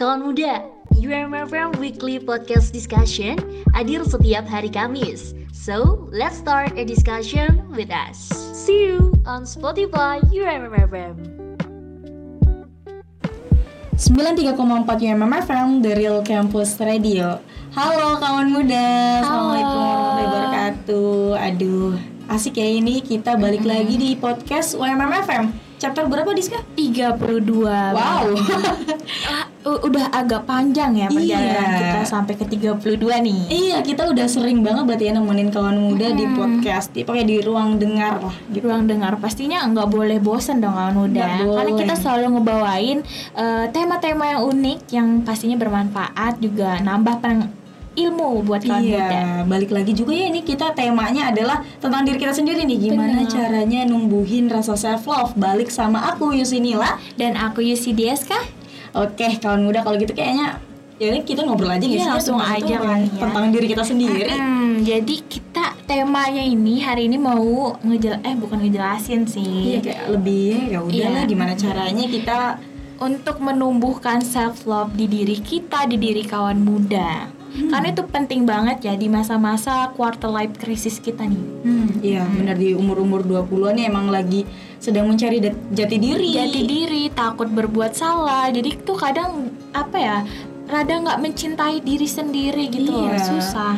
Kawan muda, UMFM Weekly Podcast Discussion hadir setiap hari Kamis. So, let's start a discussion with us. See you on Spotify UMFM. 93,4 UMM FM The Real Campus Radio Halo kawan muda Assalamualaikum warahmatullahi wabarakatuh Aduh asik ya ini kita balik lagi di podcast UMM FM Chapter berapa Diska? 32 Wow Udah agak panjang ya perjalanan Iya. kita sampai ke 32 nih. Iya kita udah sering banget berarti ya nemenin kawan muda di podcast. Di, Pokoknya di ruang dengar lah gitu. Ruang dengar. Pastinya nggak boleh bosen dong kawan muda Nggak Karena kita selalu ngebawain eh, tema-tema yang unik Yang pastinya bermanfaat juga nambah pen- ilmu buat kawan muda. Iya, balik lagi juga ya ini kita temanya adalah tentang diri kita sendiri nih. Gimana Benar. caranya numbuhin rasa self love Balik sama aku Yusinila. Dan aku Yusi Dieska Oke, kawan muda kalau gitu kayaknya ya ini kita ngobrol aja nggak sih langsung aja ya. tentang diri kita sendiri. Hmm, jadi kita temanya ini hari ini mau ngejel eh bukan ngejelasin sih Iya kayak lebih ya udahlah Iya. gimana caranya kita untuk menumbuhkan self love di diri kita, di diri kawan muda. Karena itu penting banget ya di masa-masa quarter life crisis kita nih. Iya benar di umur-umur 20-an nih emang lagi sedang mencari jati diri. Jati diri, takut berbuat salah. Jadi tuh kadang apa ya? Rada nggak mencintai diri sendiri gitu loh, Iya. susah.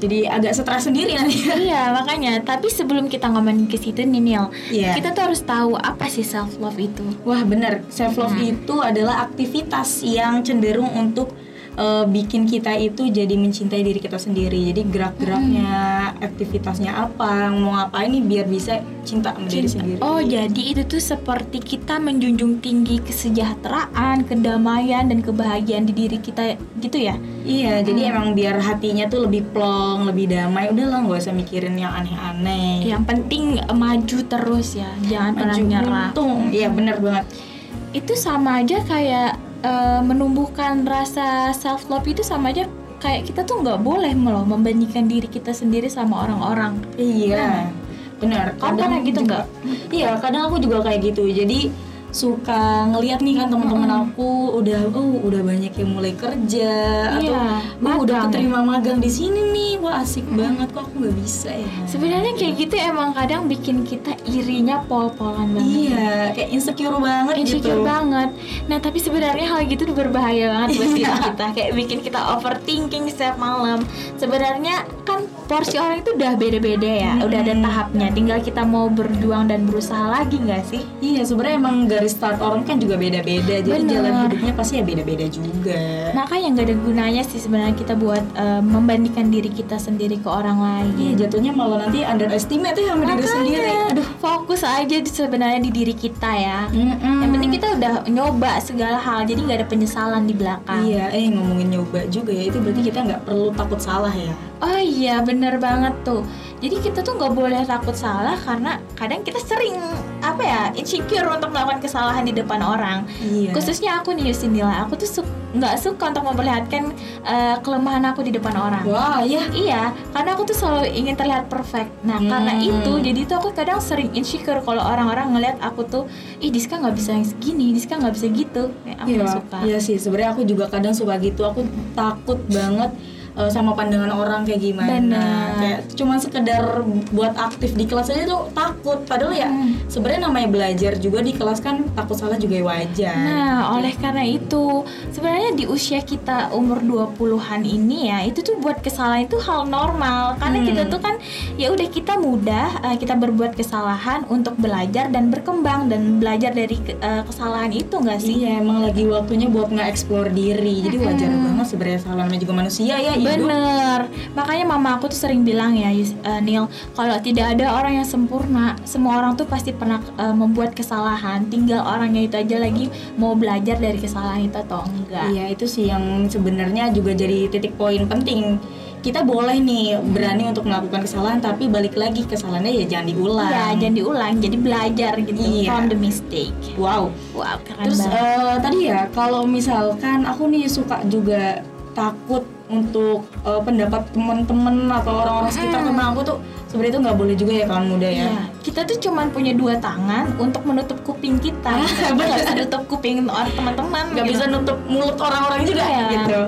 Jadi agak stres sendiri nanti. iya, makanya. Tapi sebelum kita ngomongin ke situ nih Nil, Iya. kita tuh harus tahu apa sih self love itu. Wah benar, self love itu adalah aktivitas yang cenderung untuk eh, bikin kita itu jadi mencintai diri kita sendiri. Jadi gerak-geraknya, aktivitasnya apa, mau ngapain nih biar bisa cinta sama diri sendiri. Oh, jadi itu tuh seperti kita menjunjung tinggi kesejahteraan, kedamaian dan kebahagiaan di diri kita gitu ya. Iya, jadi emang biar hatinya tuh lebih plong, lebih damai. Udahlah nggak usah mikirin yang aneh-aneh. Yang penting eh, maju terus ya, jangan pernah nyerah. untung. Iya bener banget. Itu sama aja kayak eh, menumbuhkan rasa self love itu sama aja kayak kita tuh nggak boleh loh membandingkan diri kita sendiri sama orang-orang. Iya, benar. Kamu pernah gitu juga- Iya, kadang aku juga kayak gitu. Jadi suka ngeliat nih kan teman-teman aku udah oh udah banyak yang mulai kerja atau Iya, oh, udah magang. keterima magang di sini nih wah asik banget kok aku nggak bisa ya Sebenarnya kayak gitu emang kadang bikin kita irinya pol-polan banget. iya kayak insecure banget insecure gitu banget. Nah tapi sebenarnya hal gitu tuh berbahaya banget buat diri kita, kayak bikin kita overthinking setiap malam. Sebenarnya kan porsi orang itu udah beda-beda ya, udah ada tahapnya. Tinggal kita mau berjuang dan berusaha lagi nggak sih? Iya sebenarnya emang garis start orang kan juga beda-beda jadi Bener. jalan hidupnya pasti ya beda-beda juga. Makanya nggak ada gunanya sih sebenarnya kita buat eh, membandingkan diri kita sendiri ke orang lain. Iya jatuhnya malah nanti underestimate ya sama diri sendiri. aduh fokus aja sebenarnya di diri kita ya. Mm-mm. Yang penting kita udah nyoba segala hal, jadi nggak ada penyesalan di belakang. Iya, eh ngomongin nyoba juga ya itu berarti kita nggak perlu takut salah ya. Oh iya bener banget tuh Jadi kita tuh nggak boleh takut salah Karena kadang kita sering Apa ya Insecure untuk melakukan kesalahan di depan orang Iya. Khususnya aku nih Yusinila Aku tuh su- nggak suka untuk memperlihatkan eh, Kelemahan aku di depan orang Wah ya. Iya, karena aku tuh selalu ingin terlihat perfect. Nah, karena Hmm. itu, jadi tuh aku kadang sering insecure kalau orang-orang ngeliat aku tuh, ih Diska nggak bisa yang segini, Diska nggak bisa gitu. Kayak aku Iya, nggak suka. iya sih. Sebenarnya aku juga kadang suka gitu. Aku takut banget eh, sama pandangan orang kayak gimana. Benar. Kayak cuman sekedar buat aktif di kelas aja tuh takut. Padahal ya Hmm. sebenarnya namanya belajar juga di kelas kan takut salah juga wajar. Nah, oleh karena itu, sebenarnya di usia kita umur 20-an ini ya, itu tuh buat kesalahan itu hal normal. Karena Hmm. kita tuh kan ya udah kita mudah, eh, kita berbuat kesalahan untuk belajar dan berkembang dan belajar dari eh, kesalahan itu nggak sih? Iya, emang lagi waktunya buat nge-explore diri. Jadi wajar banget sebenarnya salah namanya juga manusia ya, hidup. Bener, makanya mama aku tuh sering bilang ya, eh, Neil, kalau tidak ada orang yang sempurna, semua orang tuh pasti pernah eh, membuat kesalahan. Tinggal orangnya itu aja lagi mau belajar dari kesalahan itu atau enggak. Iya itu sih yang sebenarnya juga jadi titik poin penting. Kita boleh nih berani untuk melakukan kesalahan, tapi balik lagi kesalahannya ya jangan diulang. Iya, jangan diulang, jadi belajar gitu Iya. from the mistake. Wow. Wow, keren Terus banget. eh, tadi ya kalau misalkan aku nih suka juga takut untuk uh, pendapat teman-teman atau orang-orang sekitar tentang aku tuh sebenarnya itu nggak boleh juga ya kawan muda ya. Iya, kita tuh cuman punya dua tangan untuk menutup kuping kita. Kita nggak bisa nutup kuping orang teman-teman. Nggak gitu. bisa nutup mulut orang-orang juga Iya. gitu.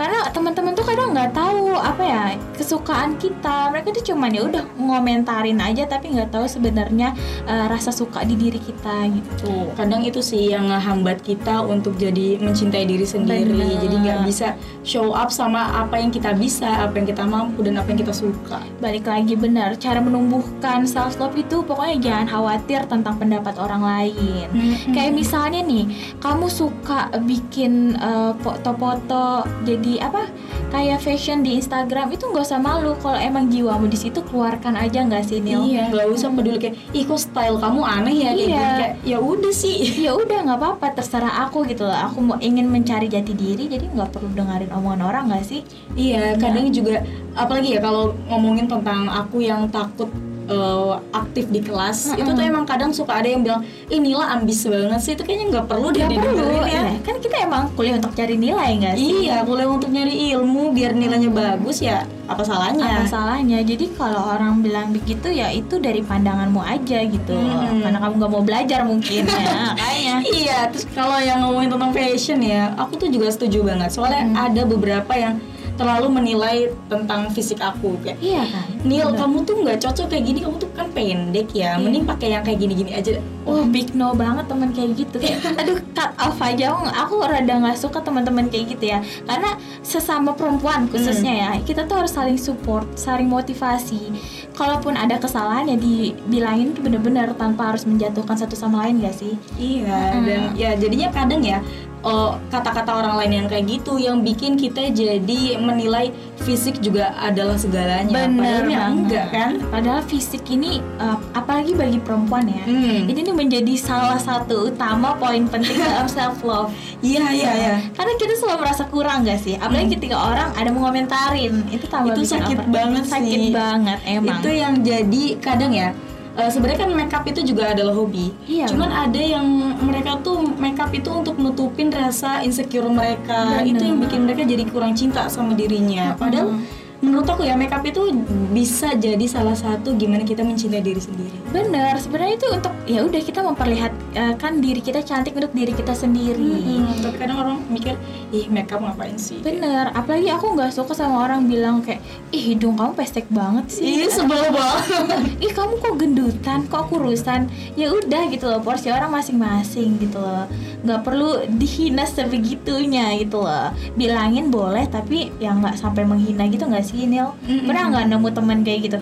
Karena teman-teman tuh kadang nggak tahu apa ya kesukaan kita. Mereka tuh cuman ya udah ngomentarin aja tapi nggak tahu sebenarnya eh, rasa suka di diri kita gitu. Kadang itu sih yang ngehambat kita untuk jadi mencintai diri sendiri. Bener. Jadi nggak bisa show up sama apa yang kita bisa, apa yang kita mampu dan apa yang kita suka. Balik lagi benar, cara menumbuhkan self love itu pokoknya jangan khawatir tentang pendapat orang lain. Hmm. Kayak misalnya nih, kamu suka bikin eh, foto-foto jadi apa? Kayak fashion di Instagram itu nggak usah malu kalau emang jiwamu di situ keluarkan aja nggak sih Nil? Iya, nggak usah peduli kayak, ih kok style kamu aneh ya kayak Iya. gini." Kayak, ya udah sih. ya udah nggak apa-apa terserah aku gitu loh aku mau ingin mencari jati diri jadi nggak perlu dengerin omongan orang nggak sih Iya, kadang juga apalagi ya kalau ngomongin tentang aku yang takut uh, aktif di kelas, itu tuh emang kadang suka ada yang bilang, inilah ambis banget sih, itu kayaknya nggak perlu deh nggak perlu ya. ya kan kita emang kuliah untuk cari nilai nggak sih Iya, boleh untuk nyari ilmu biar nilainya bagus ya, apa salahnya? apa salahnya jadi kalau orang bilang begitu ya itu dari pandanganmu aja gitu Hmm. karena kamu nggak mau belajar mungkin ya kayaknya Iya, terus kalau yang ngomongin tentang fashion ya, aku tuh juga setuju banget. Soalnya ada beberapa yang terlalu menilai tentang fisik aku kayak iya kan? Nil, kamu tuh nggak cocok kayak gini, kamu tuh kan pendek ya. Mending pakai yang kayak gini-gini aja. Oh big no banget teman kayak gitu. Kayak aduh cut off aja. Aku, rada nggak suka teman-teman kayak gitu ya. Karena sesama perempuan khususnya ya kita tuh harus saling support saling motivasi. Kalaupun ada kesalahan ya dibilangin tuh bener-bener tanpa harus menjatuhkan satu sama lain gak sih? Iya, dan ya jadinya kadang ya eh, kata-kata orang lain yang kayak gitu yang bikin kita jadi menilai fisik juga adalah segalanya. Padahal ya enggak kan? padahal fisik ini uh, apalagi bagi perempuan ya Hmm. ini nih menjadi salah satu utama poin penting dalam self love Iya, iya, iya. karena kita selalu merasa kurang gak sih apalagi ketika orang ada mengomentarin itu tambah Itu sakit over- banget sakit sih. banget emang Itu yang jadi kadang ya eh, sebenarnya kan makeup itu juga adalah hobi. Iya, Cuman ada yang mereka tuh makeup itu untuk nutupin rasa insecure mereka. Bener. Itu yang bikin mereka jadi kurang cinta sama dirinya. Padahal menurut aku ya makeup itu bisa jadi salah satu gimana kita mencintai diri sendiri. bener sebenarnya itu untuk ya udah kita memperlihatkan diri kita cantik untuk diri kita sendiri Hmm, tapi kadang orang mikir, ih makeup ngapain sih? bener apalagi aku nggak suka sama orang bilang kayak ih hidung kamu pestek banget sih Ih sebel banget. ih kamu kok gendutan kok kurusan ya udah gitu loh porsi orang masing-masing gitu loh nggak perlu dihina sebegitunya gitu loh bilangin boleh tapi ya nggak sampai menghina gitu nggak sih Nil Mm-mm. pernah nggak nemu teman kayak gitu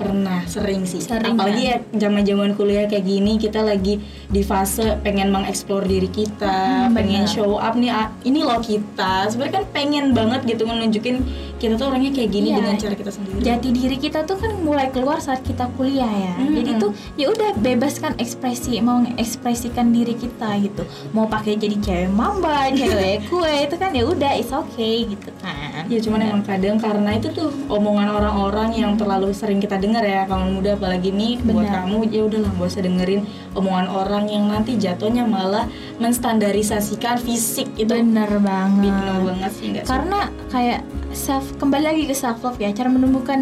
Pernah, sering sih. Sering, Apalagi ya zaman-zaman kuliah kayak gini kita lagi di fase pengen mengeksplor diri kita, Hmm, pengen benar. show up nih ah, ini loh kita. Sebenarnya kan pengen banget gitu nunjukin kita tuh orangnya kayak gini Iya. dengan cara kita sendiri. jati diri kita tuh kan mulai keluar saat kita kuliah ya Mm-mm. jadi tuh ya udah bebaskan ekspresi mau mengekspresikan diri kita gitu mau pakai jadi cewek mamba cewek kue itu kan ya udah it's okay gitu kan Ya cuman emang kadang karena itu tuh omongan orang-orang yang terlalu sering kita dengar ya kamu muda apalagi nih buat Benar. kamu ya udahlah gak usah dengerin omongan orang yang nanti jatuhnya malah menstandarisasikan fisik itu bener banget big no banget sih suka. karena kayak self kembali lagi ke self love ya. Cara menumbuhkan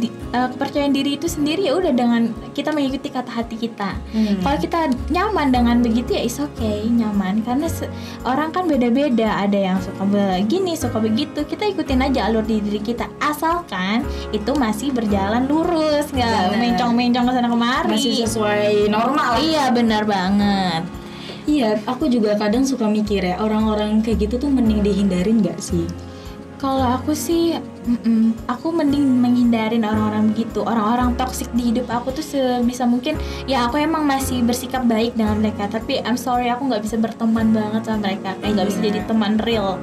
di- eh, kepercayaan diri itu sendiri ya udah dengan kita mengikuti kata hati kita. Hmm. kalau kita nyaman dengan begitu ya is okay nyaman. Karena orang kan beda-beda. Ada yang suka begini suka begitu. Kita ikutin aja alur di diri kita. Asalkan itu masih berjalan lurus nggak mencong-mencong ke sana kemari. Masih sesuai normal. Iya benar banget. Iya, aku juga kadang suka mikir ya orang-orang kayak gitu tuh mending dihindarin gak sih? Kalau aku sih, mm-mm, aku mending menghindarin orang-orang begitu, orang-orang toksik di hidup aku tuh sebisa mungkin. Ya aku emang masih bersikap baik dengan mereka, tapi I'm sorry aku nggak bisa berteman banget sama mereka, kayak nggak bisa Iya. jadi teman real.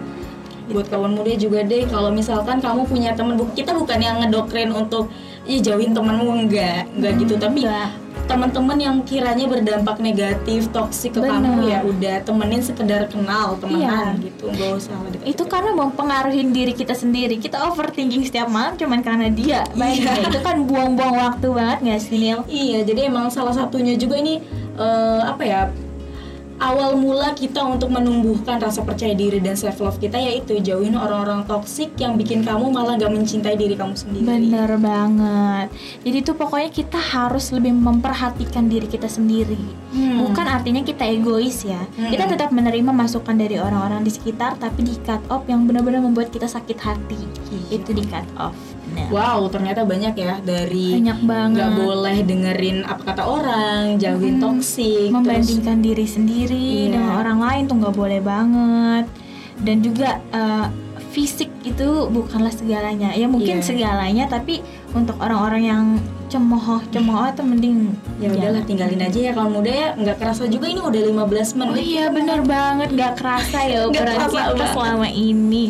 Buat kawan muda juga deh, kalau misalkan kamu punya temen, bu- kita bukan yang ngedoktrin untuk Ih, jauhin temenmu enggak, enggak gitu, tapi Enggak. Teman-teman yang kiranya berdampak negatif, toksik ke Bener. kamu ya udah temenin sekedar kenal temenan Iya. gitu, nggak usah deket Itu karena mempengaruhi diri kita sendiri. Kita overthinking setiap malam cuman karena dia. Baik, Iya. itu kan buang-buang waktu banget nggak sih Nil? Iya, jadi emang salah satunya juga ini eh, apa ya? Awal mula kita untuk menumbuhkan rasa percaya diri dan self love kita yaitu jauhin orang-orang toksik yang bikin kamu malah gak mencintai diri kamu sendiri. Bener banget. Jadi tuh pokoknya kita harus lebih memperhatikan diri kita sendiri. Hmm. Bukan artinya kita egois ya. Hmm. Kita tetap menerima masukan dari orang-orang di sekitar, tapi di cut off yang benar-benar membuat kita sakit hati. Iya. Itu di cut off. Nah, Wow, ternyata banyak ya dari banyak banget. nggak boleh dengerin apa kata orang, jauhin Mm-mm. toksik, membandingkan diri sendiri Iya. dengan orang lain tuh nggak boleh banget dan juga eh, fisik itu bukanlah segalanya ya mungkin Iya. segalanya tapi untuk orang-orang yang cemooh cemooh tuh mending terus ya udahlah jangan. tinggalin aja ya kalau muda ya nggak kerasa juga ini udah 15 menit. oh iya bener banget nggak kerasa ya ukuran kita banget. selama ini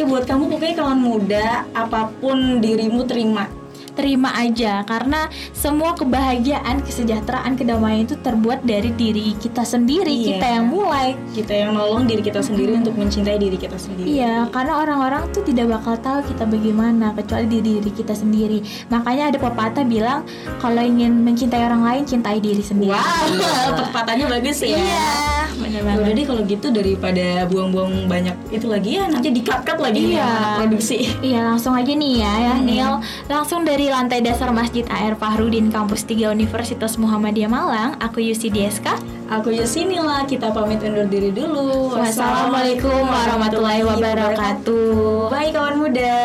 Ya buat kamu pokoknya kawan muda apa pun dirimu terima. terima aja karena semua kebahagiaan kesejahteraan kedamaian itu terbuat dari diri kita sendiri Iya. kita yang mulai Kita yang nolong diri kita sendiri untuk mencintai diri kita sendiri. Iya, karena orang-orang tuh tidak bakal tahu kita bagaimana kecuali di diri kita sendiri. Makanya ada pepatah bilang kalau ingin mencintai orang lain cintai diri sendiri. Wow, pepatahnya bagus ya. Iya, bener Ya banget. udah deh kalau gitu daripada buang-buang banyak itu lagi ya nanti di-cut-cut lagi Iya. anak produksi. Iya langsung aja nih ya, ya Hmm. Neil Langsung dari lantai dasar Masjid AR Fahrudin Kampus 3 Universitas Muhammadiyah Malang Aku Yusi DSK Aku Yusini lah, kita pamit undur diri dulu. Wassalamualaikum warahmatullahi wabarakatuh Bye kawan muda.